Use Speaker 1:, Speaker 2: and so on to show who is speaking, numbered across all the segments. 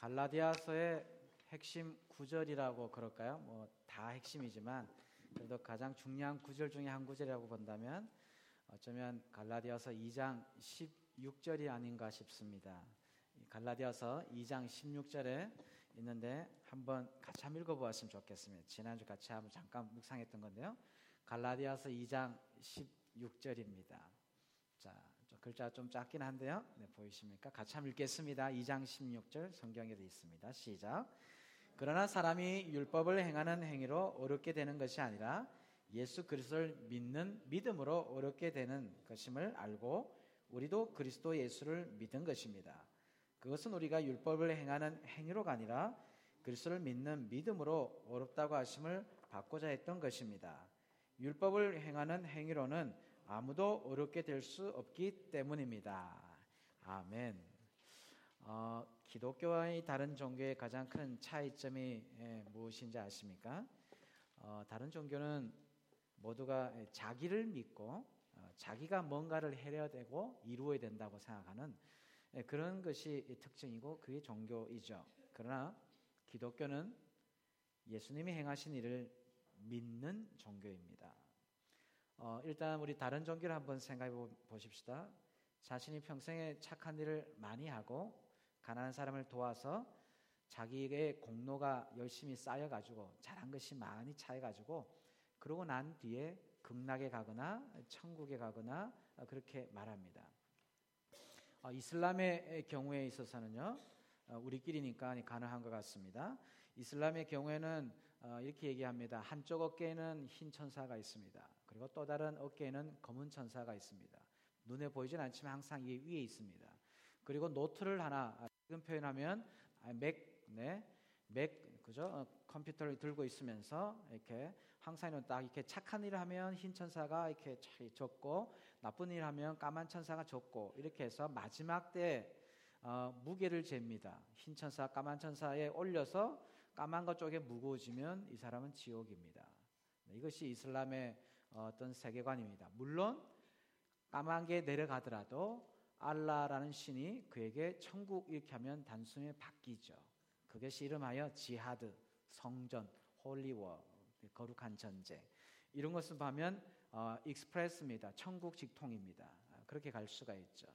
Speaker 1: 갈라디아서의 핵심 구절이라고 그럴까요? 뭐 다 핵심이지만 그래도 가장 중요한 구절 중에 한 구절이라고 본다면 어쩌면 갈라디아서 2장 16절이 아닌가 싶습니다. 갈라디아서 2장 16절에 있는데 한번 같이 한번 읽어보았으면 좋겠습니다. 지난주 같이 한번 잠깐 묵상했던 건데요. 갈라디아서 2장 16절입니다. 자, 글자가 좀 작긴 한데요. 네, 보이십니까? 같이 한번 읽겠습니다. 2장 16절 성경에 되어 있습니다. 시작. 그러나 사람이 율법을 행하는 행위로 어렵게 되는 것이 아니라 예수 그리스도를 믿는 믿음으로 어렵게 되는 것임을 알고 우리도 그리스도 예수를 믿은 것입니다. 그것은 우리가 율법을 행하는 행위로가 아니라 그리스도를 믿는 믿음으로 어렵다고 하심을 받고자 했던 것입니다. 율법을 행하는 행위로는 아무도 어렵게 될 수 없기 때문입니다. 아멘. 어, 기독교와의 다른 종교의 가장 큰 차이점이 예, 무엇인지 아십니까? 어, 다른 종교는 모두가 자기를 믿고 어, 자기가 뭔가를 해야 되고 이루어야 된다고 생각하는 예, 그런 것이 특징이고 그게 종교이죠. 그러나 기독교는 예수님이 행하신 일을 믿는 종교입니다. 어, 일단 우리 다른 종교를 한번 생각해 보십시다. 자신이 평생에 착한 일을 많이 하고 가난한 사람을 도와서 자기의 공로가 열심히 쌓여가지고 잘한 것이 많이 차여가지고 그러고 난 뒤에 극락에 가거나 천국에 가거나 그렇게 말합니다. 어, 이슬람의 경우에 있어서는요, 어, 우리끼리니까 가능한 것 같습니다. 이슬람의 경우에는 어, 이렇게 얘기합니다. 한쪽 어깨에는 흰 천사가 있습니다. 그리고 또 다른 어깨에는 검은 천사가 있습니다. 눈에 보이진 않지만 항상 이 위에 있습니다. 그리고 노트를 하나 지금 표현하면 아, 맥, 네, 맥, 그죠? 어, 컴퓨터를 들고 있으면서 이렇게 항상 딱 이렇게 착한 일을 하면 흰 천사가 이렇게 적고 나쁜 일을 하면 까만 천사가 적고 이렇게 해서 마지막 때 어, 무게를 잽니다. 흰 천사, 까만 천사에 올려서 까만 것 쪽에 무거워지면 이 사람은 지옥입니다. 네, 이것이 이슬람의 어떤 세계관입니다. 물론 까만 게 내려가더라도 알라라는 신이 그에게 천국 이렇게 하면 단순히 바뀌죠. 그것이 이름하여 지하드, 성전, Holy war, 거룩한 전쟁. 이런 것을 보면 어, express입니다. 천국 직통입니다. 그렇게 갈 수가 있죠.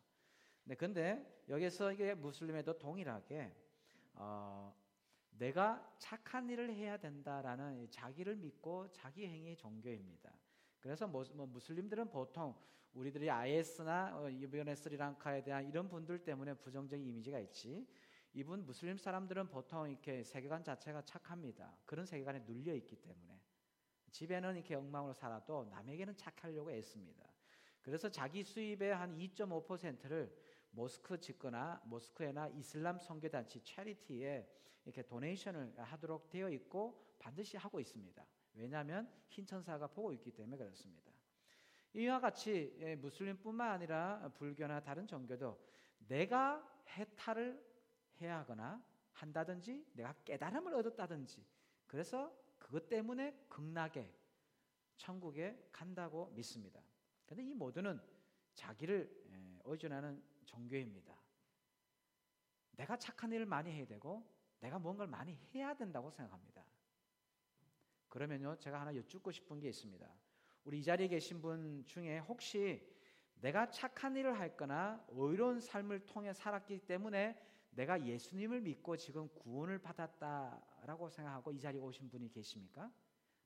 Speaker 1: 네, 근데 여기서 이게 무슬림에도 동일하게 어, 내가 착한 일을 해야 된다라는 자기를 믿고 자기 행위의 종교입니다. 그래서 뭐, 뭐 무슬림들은 보통 우리들이 IS나 어, 이번에 스리랑카에 대한 이런 분들 때문에 부정적인 이미지가 있지. 이분 무슬림 사람들은 보통 이렇게 세계관 자체가 착합니다. 그런 세계관에 눌려 있기 때문에 집에는 이렇게 엉망으로 살아도 남에게는 착하려고 애씁니다. 그래서 자기 수입의 한 2.5%를 모스크 짓거나 모스크에나 이슬람 선교단체 체리티에 이렇게 도네이션을 하도록 되어 있고 반드시 하고 있습니다. 왜냐하면 흰 천사가 보고 있기 때문에 그렇습니다. 이와 같이 예, 무슬림뿐만 아니라 불교나 다른 종교도 내가 해탈을 해야 하거나 한다든지 내가 깨달음을 얻었다든지 그래서 그것 때문에 극락에 천국에 간다고 믿습니다. 그런데 이 모두는 자기를 예, 의존하는 종교입니다. 내가 착한 일을 많이 해야 되고 내가 뭔가를 많이 해야 된다고 생각합니다. 그러면요, 제가 하나 여쭙고 싶은 게 있습니다. 우리 이 자리에 계신 분 중에 혹시 내가 착한 일을 했거나 의로운 삶을 통해 살았기 때문에 내가 예수님을 믿고 지금 구원을 받았다라고 생각하고 이 자리에 오신 분이 계십니까?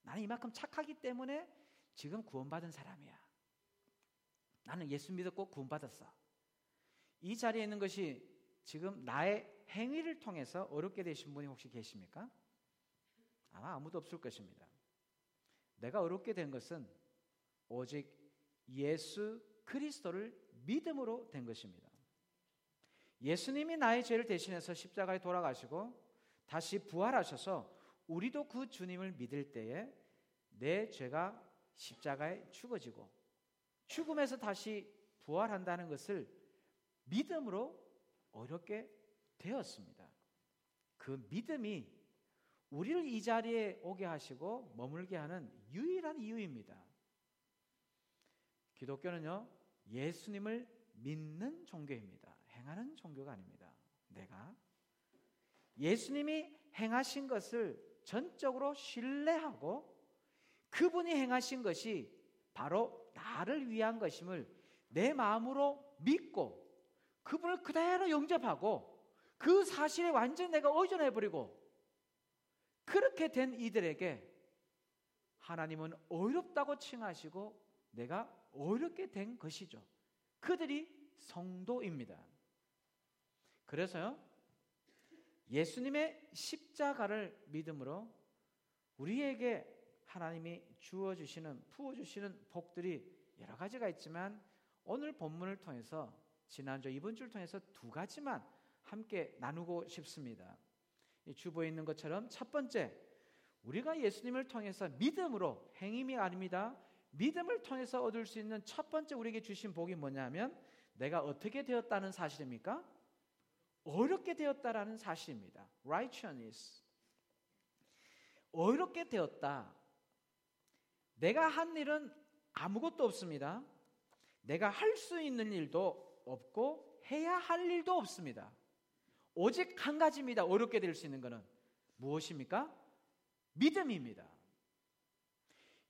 Speaker 1: 나는 이만큼 착하기 때문에 지금 구원받은 사람이야. 나는 예수 믿었고 구원받았어. 이 자리에 있는 것이 지금 나의 행위를 통해서 어렵게 되신 분이 혹시 계십니까? 아마 아무도 없을 것입니다. 내가 어렵게 된 것은 오직 예수 그리스도를 믿음으로 된 것입니다. 예수님이 나의 죄를 대신해서 십자가에 돌아가시고 다시 부활하셔서 우리도 그 주님을 믿을 때에 내 죄가 십자가에 죽어지고 죽음에서 다시 부활한다는 것을 믿음으로 어렵게 되었습니다. 그 믿음이 우리를 이 자리에 오게 하시고 머물게 하는 유일한 이유입니다. 기독교는요, 예수님을 믿는 종교입니다. 행하는 종교가 아닙니다. 내가 예수님이 행하신 것을 전적으로 신뢰하고 그분이 행하신 것이 바로 나를 위한 것임을 내 마음으로 믿고 그분을 그대로 영접하고 그 사실에 완전히 내가 의존해 버리고 그렇게 된 이들에게 하나님은 어렵다고 칭하시고 내가 어렵게 된 것이죠. 그들이 성도입니다. 그래서요, 예수님의 십자가를 믿음으로 우리에게 하나님이 주어주시는, 부어주시는 복들이 여러 가지가 있지만 오늘 본문을 통해서 지난주 이번 주를 통해서 두 가지만 함께 나누고 싶습니다. 주보에 있는 것처럼 첫 번째, 우리가 예수님을 통해서 믿음으로 행임이 아닙니다. 믿음을 통해서 얻을 수 있는 첫 번째 우리에게 주신 복이 뭐냐면 내가 어떻게 되었다는 사실입니까? 어렵게 되었다라는 사실입니다. righteousness. 어렵게 되었다. 내가 한 일은 아무것도 없습니다. 내가 할 수 있는 일도 없고 해야 할 일도 없습니다. 오직 한 가지입니다. 어렵게 될 수 있는 것은 무엇입니까? 믿음입니다.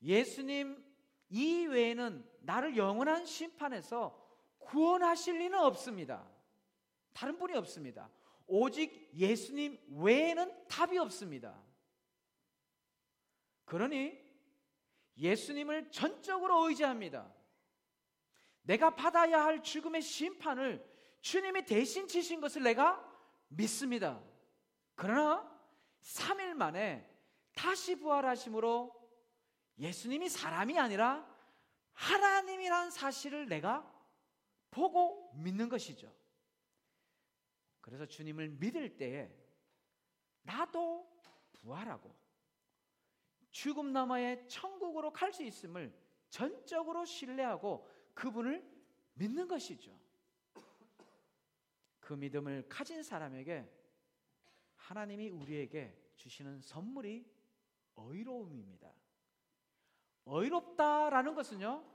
Speaker 1: 예수님 이외에는 나를 영원한 심판에서 구원하실 리는 없습니다. 다른 분이 없습니다. 오직 예수님 외에는 답이 없습니다. 그러니 예수님을 전적으로 의지합니다. 내가 받아야 할 죽음의 심판을 주님이 대신 지신 것을 내가 믿습니다. 그러나 3일 만에 다시 부활하심으로 예수님이 사람이 아니라 하나님이란 사실을 내가 보고 믿는 것이죠. 그래서 주님을 믿을 때에 나도 부활하고 죽음 너머의 천국으로 갈 수 있음을 전적으로 신뢰하고 그분을 믿는 것이죠. 그 믿음을 가진 사람에게 하나님이 우리에게 주시는 선물이 의로움입니다. 의롭다라는 것은요,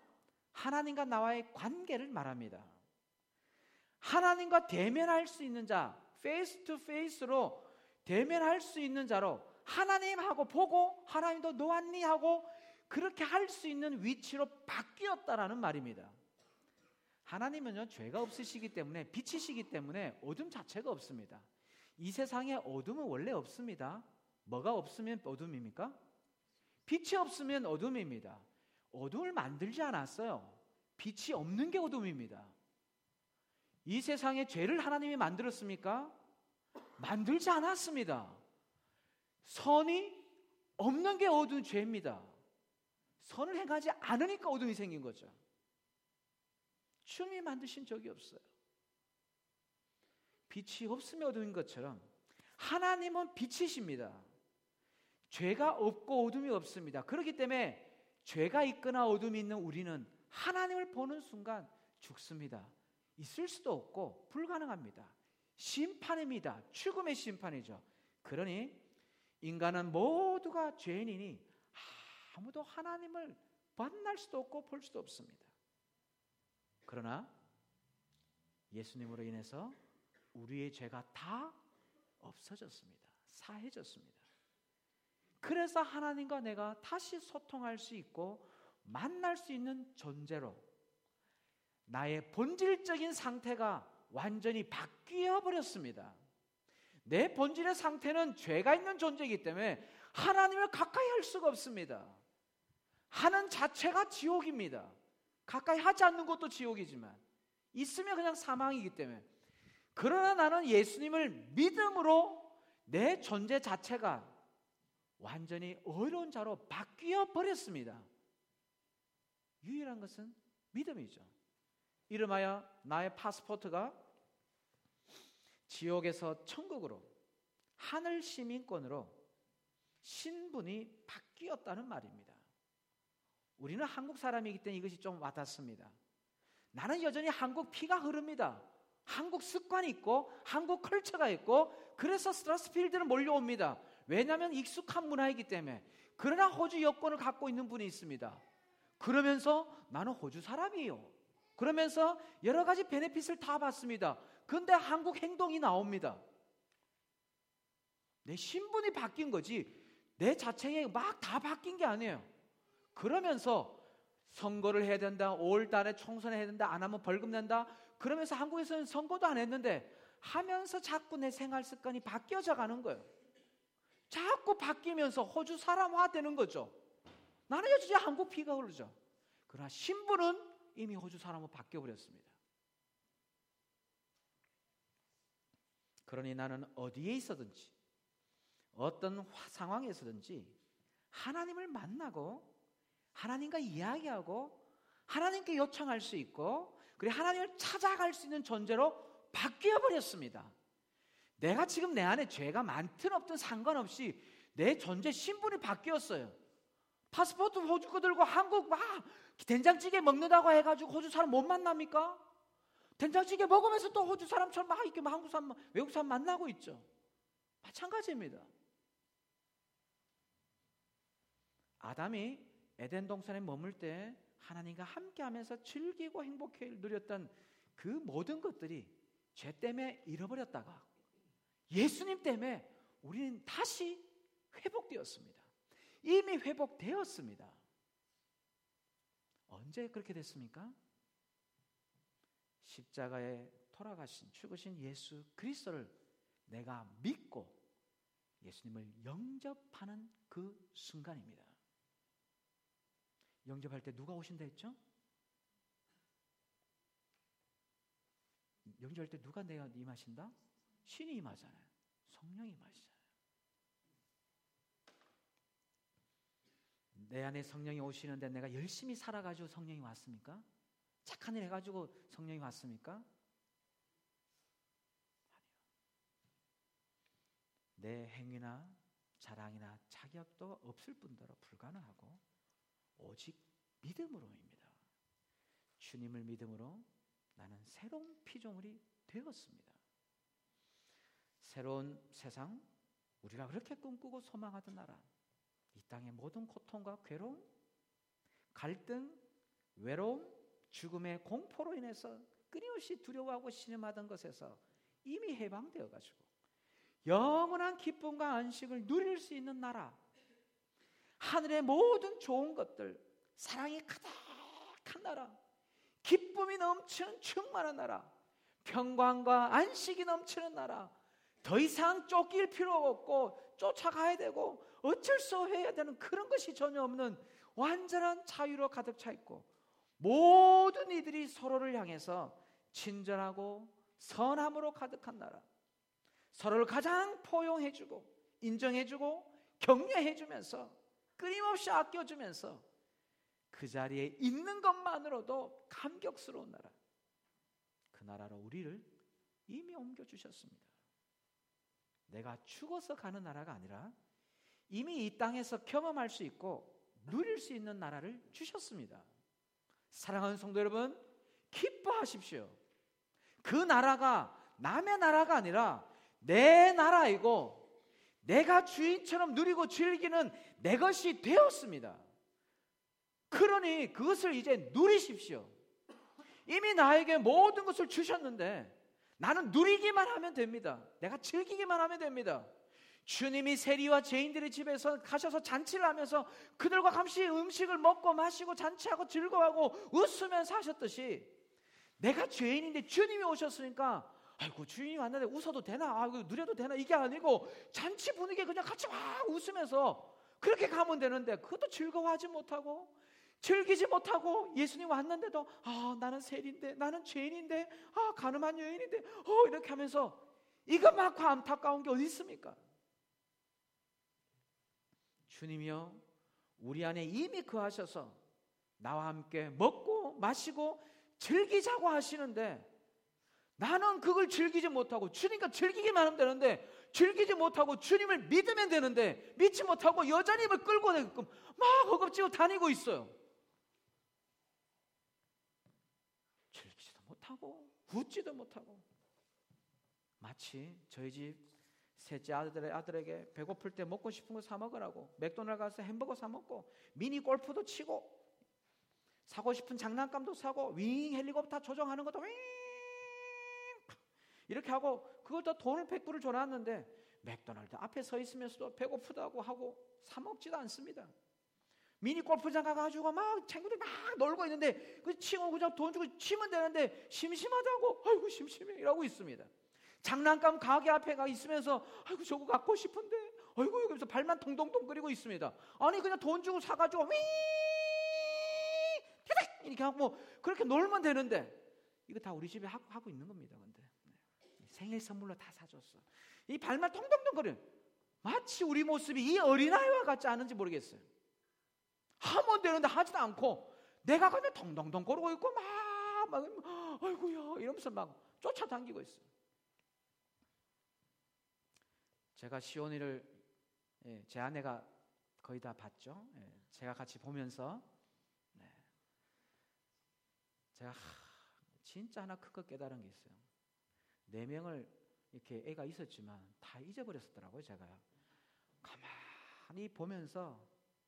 Speaker 1: 하나님과 나와의 관계를 말합니다. 하나님과 대면할 수 있는 자, face to face로 대면할 수 있는 자로 하나님하고 보고 하나님도 너 왔니 하고 그렇게 할 수 있는 위치로 바뀌었다라는 말입니다. 하나님은요, 죄가 없으시기 때문에, 빛이시기 때문에 어둠 자체가 없습니다. 이 세상에 어둠은 원래 없습니다. 뭐가 없으면 어둠입니까? 빛이 없으면 어둠입니다. 어둠을 만들지 않았어요. 빛이 없는 게 어둠입니다. 이 세상에 죄를 하나님이 만들었습니까? 만들지 않았습니다. 선이 없는 게 어두운 죄입니다. 선을 행하지 않으니까 어둠이 생긴 거죠. 주님이 만드신 적이 없어요. 빛이 없으면 어두운 것처럼 하나님은 빛이십니다. 죄가 없고 어둠이 없습니다. 그렇기 때문에 죄가 있거나 어둠이 있는 우리는 하나님을 보는 순간 죽습니다. 있을 수도 없고 불가능합니다. 심판입니다. 죽음의 심판이죠. 그러니 인간은 모두가 죄인이니 아무도 하나님을 만날 수도 없고 볼 수도 없습니다. 그러나 예수님으로 인해서 우리의 죄가 다 없어졌습니다. 사해졌습니다. 그래서 하나님과 내가 다시 소통할 수 있고 만날 수 있는 존재로 나의 본질적인 상태가 완전히 바뀌어 버렸습니다. 내 본질의 상태는 죄가 있는 존재이기 때문에 하나님을 가까이 할 수가 없습니다. 하는 자체가 지옥입니다. 가까이 하지 않는 것도 지옥이지만 있으면 그냥 사망이기 때문에 그러나 나는 예수님을 믿음으로 내 존재 자체가 완전히 어려운 자로 바뀌어 버렸습니다. 유일한 것은 믿음이죠. 이름하여 나의 파스포트가 지옥에서 천국으로 하늘 시민권으로 신분이 바뀌었다는 말입니다. 우리는 한국 사람이기 때문에 이것이 좀 와닿습니다. 나는 여전히 한국 피가 흐릅니다. 한국 습관이 있고 한국 컬처가 있고 그래서 스트라스필드는 몰려옵니다. 왜냐하면 익숙한 문화이기 때문에. 그러나 호주 여권을 갖고 있는 분이 있습니다. 그러면서 나는 호주 사람이에요. 그러면서 여러 가지 베네핏을 다 받습니다. 근데 한국 행동이 나옵니다. 내 신분이 바뀐 거지 내 자체에 막 다 바뀐 게 아니에요. 그러면서 선거를 해야 된다. 5월 달에 총선을 해야 된다. 안 하면 벌금 낸다. 그러면서 한국에서는 선거도 안 했는데 하면서 자꾸 내 생활 습관이 바뀌어져 가는 거예요. 자꾸 바뀌면서 호주 사람화 되는 거죠. 나는 여전히 한국 피가 흐르죠. 그러나 신분은 이미 호주 사람으로 바뀌어 버렸습니다. 그러니 나는 어디에 있어든지 어떤 상황에서든지 하나님을 만나고 하나님과 이야기하고 하나님께 요청할 수 있고 그리고 하나님을 찾아갈 수 있는 존재로 바뀌어 버렸습니다. 내가 지금 내 안에 죄가 많든 없든 상관없이 내 존재 신분이 바뀌었어요. 파스포트 호주 거 들고 한국 막 된장찌개 먹는다고 해가지고 호주 사람 못 만납니까? 된장찌개 먹으면서 또 호주 사람처럼 막 이렇게 한국 사람, 외국 사람 만나고 있죠. 마찬가지입니다. 아담이 에덴 동산에 머물 때 하나님과 함께하면서 즐기고 행복해 누렸던 그 모든 것들이 죄 때문에 잃어버렸다가 예수님 때문에 우리는 다시 회복되었습니다. 이미 회복되었습니다. 언제 그렇게 됐습니까? 십자가에 돌아가신 죽으신 예수 그리스도를 내가 믿고 예수님을 영접하는 그 순간입니다. 영접할 때 누가 오신다 했죠? 영접할 때 누가 내가 임하신다? 신이 임하잖아요. 성령이 임하시잖아요. 내 안에 성령이 오시는데 내가 열심히 살아가지고 성령이 왔습니까? 착한 일 해가지고 성령이 왔습니까? 아니요. 내 행위나 자랑이나 자격도 없을 뿐더러 불가능하고 오직 믿음으로입니다. 주님을 믿음으로 나는 새로운 피조물이 되었습니다. 새로운 세상, 우리가 그렇게 꿈꾸고 소망하던 나라, 이 땅의 모든 고통과 괴로움, 갈등, 외로움, 죽음의 공포로 인해서 끊임없이 두려워하고 신음하던 것에서 이미 해방되어 가지고 영원한 기쁨과 안식을 누릴 수 있는 나라, 하늘의 모든 좋은 것들, 사랑이 가득한 나라, 기쁨이 넘치는 충만한 나라, 평강과 안식이 넘치는 나라, 더 이상 쫓길 필요 없고 쫓아가야 되고 어쩔 수 해야 되는 그런 것이 전혀 없는 완전한 자유로 가득 차 있고 모든 이들이 서로를 향해서 친절하고 선함으로 가득한 나라. 서로를 가장 포용해주고 인정해주고 격려해주면서 끊임없이 아껴주면서 그 자리에 있는 것만으로도 감격스러운 나라. 그 나라로 우리를 이미 옮겨주셨습니다. 내가 죽어서 가는 나라가 아니라 이미 이 땅에서 경험할 수 있고 누릴 수 있는 나라를 주셨습니다. 사랑하는 성도 여러분, 기뻐하십시오. 그 나라가 남의 나라가 아니라 내 나라이고 내가 주인처럼 누리고 즐기는 내 것이 되었습니다. 그러니 그것을 이제 누리십시오. 이미 나에게 모든 것을 주셨는데 나는 누리기만 하면 됩니다. 내가 즐기기만 하면 됩니다. 주님이 세리와 죄인들의 집에서 가셔서 잔치를 하면서 그들과 감시 음식을 먹고 마시고 잔치하고 즐거워하고 웃으면서 하셨듯이 내가 죄인인데 주님이 오셨으니까 아이고 주인이 왔는데 웃어도 되나? 아이고 누려도 되나? 이게 아니고 잔치 분위기에 그냥 같이 막 웃으면서 그렇게 가면 되는데 그것도 즐거워하지 못하고 즐기지 못하고 예수님 왔는데도 아 나는 세리인데 나는 죄인인데 아 가늠한 여인인데 어 이렇게 하면서 이것만큼 안타까운 게 어디 있습니까? 주님이여 우리 안에 이미 거하셔서 나와 함께 먹고 마시고 즐기자고 하시는데 나는 그걸 즐기지 못하고 주님과 즐기기만 하면 되는데 즐기지 못하고 주님을 믿으면 되는데 믿지 못하고 입을 끌고 내게끔 막 허겁지겁 다니고 있어요. 즐기지도 못하고 웃지도 못하고 마치 저희 집 셋째 아들, 아들에게 배고플 때 먹고 싶은 거 사 먹으라고 맥도날드 가서 햄버거 사 먹고 미니 골프도 치고 사고 싶은 장난감도 사고 윙 헬리콥터 조정하는 것도 윙 이렇게 하고 그걸 다 돈을 100불을 줘놨는데 맥도날드 앞에 서 있으면서도 배고프다고 하고 사 먹지도 않습니다. 미니 골프장 가가지고 막 친구들 막 놀고 있는데 그 친구 그냥 돈 주고 치면 되는데 심심하다고 아이고 심심해 이러고 있습니다. 장난감 가게 앞에 가 있으면서 아이고 저거 갖고 싶은데 아이고 여기서 발만 동동동 끓이고 있습니다. 아니 그냥 돈 주고 사가지고 위 이렇게 하고 뭐 그렇게 놀면 되는데 이거 다 우리 집에 하고, 하고 있는 겁니다. 근데 네. 생일 선물로 다 사줬어. 이 발만 통통통 거려. 마치 우리 모습이 이 어린아이와 같지 않은지 모르겠어요. 하면 되는데 하지도 않고 내가 그냥 덩덩덩 거르고 있고 막, 막 아이고야 이러면서 막 쫓아다니고 있어요. 제가 시온이를 예, 제 아내가 거의 다 봤죠. 예, 제가 같이 보면서 네. 제가 하, 진짜 하나 큰 거 깨달은 게 있어요. 네 명을 이렇게 애가 있었지만 다 잊어버렸었더라고요. 제가요. 가만히 보면서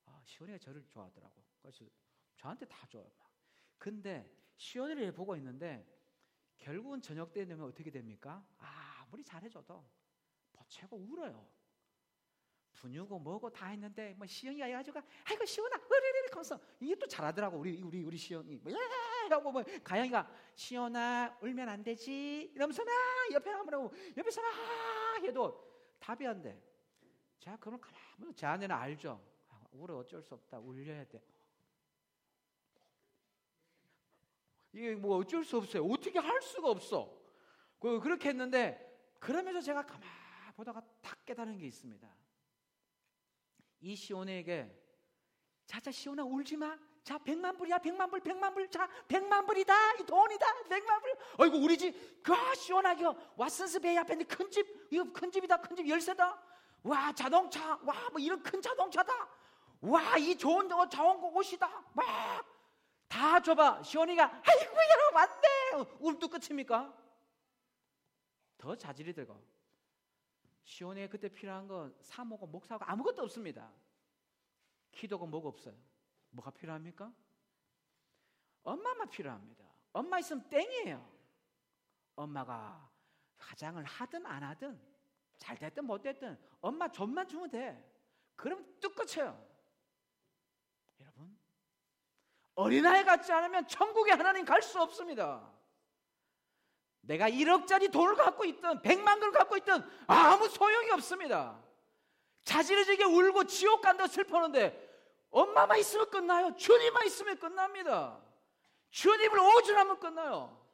Speaker 1: 아, 시온이가 저를 좋아하더라고. 그래서 저한테 다 줘요. 막. 근데 시온이를 보고 있는데 결국은 저녁 때 되면 어떻게 됩니까? 아, 아무리 잘해줘도 보채고 울어요. 분유고 뭐고 다 했는데 뭐 시영이가 해가지고 아이고 시원아 으리리리 하면서 이게 또 잘하더라고 우리 우리 우리 시영이 뭐 하고 뭐 가영이가 시원아 울면 안 되지 이러면서 막 옆에 하면 옆에서 막 해도 답이 안 돼. 자 그러면 가만 제 아내는 알죠. 울어 어쩔 수 없다. 울려야 돼. 이게 뭐 어쩔 수 없어요. 어떻게 할 수가 없어. 그 그렇게 했는데 그러면서 제가 가만 보다가 딱 깨달은 게 있습니다. 이 시온에게 자자 시온아 울지 마. 자, 백만 불이야, 백만 불, 백만 불, 자, 백만 불이다, 이 돈이다, 백만 불. 어이구, 우리 집, 그, 시원하게, 왓슨스 베이 앞에 있는 큰 집, 이거 큰 집이다, 큰 집 열쇠다. 와, 자동차, 와, 뭐 이런 큰 자동차다. 와, 이 좋은 어, 자원고 옷이다. 막. 다 줘봐. 시원이가, 아이고야, 왔네. 울도 끝입니까? 더 자질이 들고. 시온에 그때 필요한 건 사모고 목사고 아무것도 없습니다. 기도고 뭐가 없어요. 뭐가 필요합니까? 엄마만 필요합니다. 엄마 있으면 땡이에요. 엄마가 화장을 하든 안 하든 잘 됐든 못 됐든 엄마 돈만 주면 돼. 그럼 뚝 끝이에요. 여러분 어린아이 같지 않으면 천국에 하나님 갈 수 없습니다. 내가 1억짜리 돈을 갖고 있든 100만 걸 갖고 있든 아무 소용이 없습니다. 자지러지게 울고 지옥 간다고 슬퍼하는데 엄마만 있으면 끝나요. 주님만 있으면 끝납니다. 주님을 의존하면 끝나요.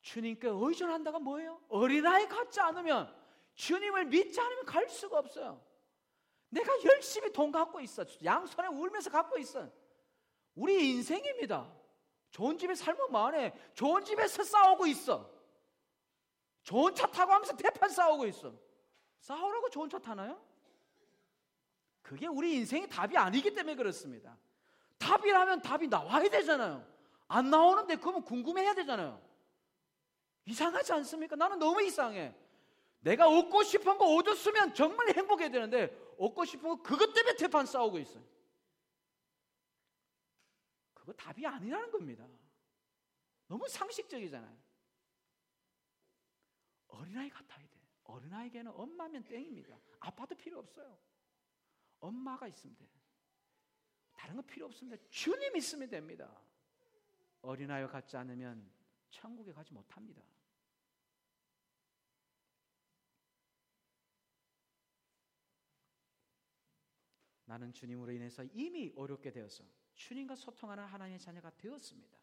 Speaker 1: 주님께 의존한다가 뭐예요? 어린아이 같지 않으면 주님을 믿지 않으면 갈 수가 없어요. 내가 열심히 돈 갖고 있어. 양손에 울면서 갖고 있어. 우리 인생입니다. 좋은 집에 살면 뭐하네? 좋은 집에서 싸우고 있어. 좋은 차 타고 하면서 대판 싸우고 있어. 싸우라고 좋은 차 타나요? 그게 우리 인생의 답이 아니기 때문에 그렇습니다. 답이라면 답이 나와야 되잖아요. 안 나오는데 그러면 궁금해야 되잖아요. 이상하지 않습니까? 나는 너무 이상해. 내가 얻고 싶은 거 얻었으면 정말 행복해야 되는데 얻고 싶은 거 그것 때문에 대판 싸우고 있어요. 그거 답이 아니라는 겁니다. 너무 상식적이잖아요. 어린아이 같아야 돼. 어린아이에게는 엄마면 땡입니다. 아빠도 필요 없어요. 엄마가 있으면 돼. 다른 거 필요 없습니다. 주님 있으면 됩니다. 어린아이와 같지 않으면 천국에 가지 못합니다. 나는 주님으로 인해서 이미 어렵게 되어서 주님과 소통하는 하나님의 자녀가 되었습니다.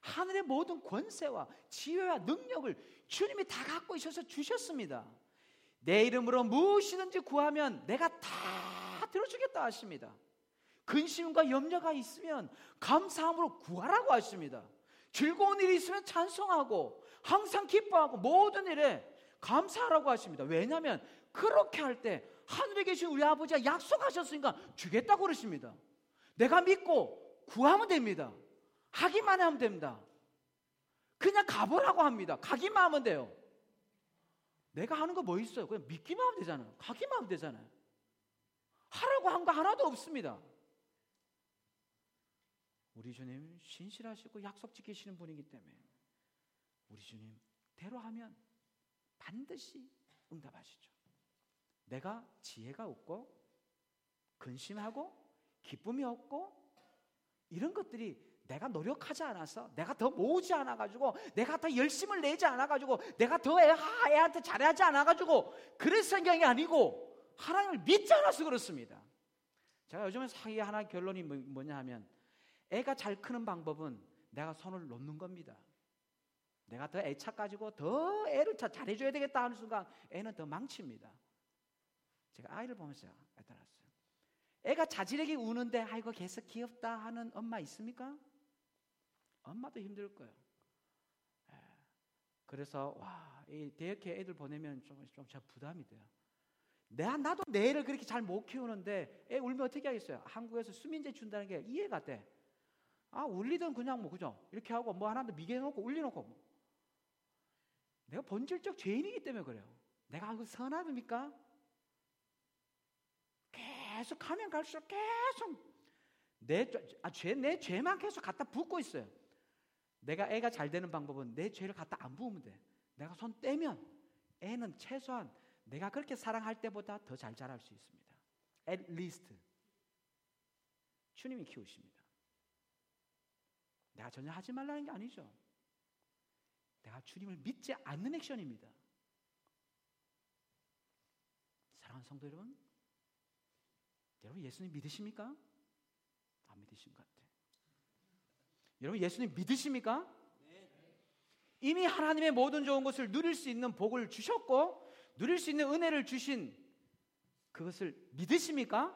Speaker 1: 하늘의 모든 권세와 지혜와 능력을 주님이 다 갖고 있어서 주셨습니다. 내 이름으로 무엇이든지 구하면 내가 다 들어주겠다 하십니다. 근심과 염려가 있으면 감사함으로 구하라고 하십니다. 즐거운 일이 있으면 찬송하고 항상 기뻐하고 모든 일에 감사하라고 하십니다. 왜냐하면 그렇게 할 때 하늘에 계신 우리 아버지가 약속하셨으니까 주겠다고 그러십니다. 내가 믿고 구하면 됩니다. 하기만 하면 됩니다. 그냥 가보라고 합니다. 가기만 하면 돼요. 내가 하는 거 뭐 있어요? 그냥 믿기만 하면 되잖아요. 가기만 하면 되잖아요. 하라고 한 거 하나도 없습니다. 우리 주님 신실하시고 약속 지키시는 분이기 때문에 우리 주님 대로 하면 반드시 응답하시죠. 내가 지혜가 없고 근심하고 기쁨이 없고 이런 것들이 내가 노력하지 않아서 내가 더 모으지 않아 가지고 내가 더 열심을 내지 않아 가지고 내가 더 애, 아, 애한테 잘하지 않아 가지고 그런 생각이 아니고 하나님을 믿지 않아서 그렇습니다. 제가 요즘에 사기 하나 결론이 뭐- 뭐냐 하면 애가 잘 크는 방법은 내가 손을 놓는 겁니다. 내가 더 애착 가지고 더 애를 더 잘해줘야 되겠다 하는 순간 애는 더 망칩니다. 제가 아이를 보면서 깨달았어요. 애가 자질에게 우는데 아이고 계속 귀엽다 하는 엄마 있습니까? 엄마도 힘들 거예요. 예. 그래서 와, 이 대학교 애들 보내면 좀, 좀 부담이 돼요. 내가 나도 내 애를 그렇게 잘 못 키우는데 애 울면 어떻게 하겠어요? 한국에서 수민제 준다는 게 이해가 돼. 아 울리든 그냥 뭐 그죠? 이렇게 하고 뭐 하나 더 미개놓고 울려놓고 뭐. 내가 본질적 죄인이기 때문에 그래요. 내가 그 선함입니까? 계속 가면 갈수록 계속 내, 아, 죄만 계속 갖다 붓고 있어요. 내가 애가 잘 되는 방법은 내 죄를 갖다 안 부으면 돼. 내가 손 떼면 애는 최소한 내가 그렇게 사랑할 때보다 더 잘 자랄 수 있습니다. At least. 주님이 키우십니다. 내가 전혀 하지 말라는 게 아니죠. 내가 주님을 믿지 않는 액션입니다. 사랑하는 성도 여러분, 여러분 예수님 믿으십니까? 안 믿으신 것 같아요. 여러분 예수님 믿으십니까? 이미 하나님의 모든 좋은 것을 누릴 수 있는 복을 주셨고 누릴 수 있는 은혜를 주신 그것을 믿으십니까?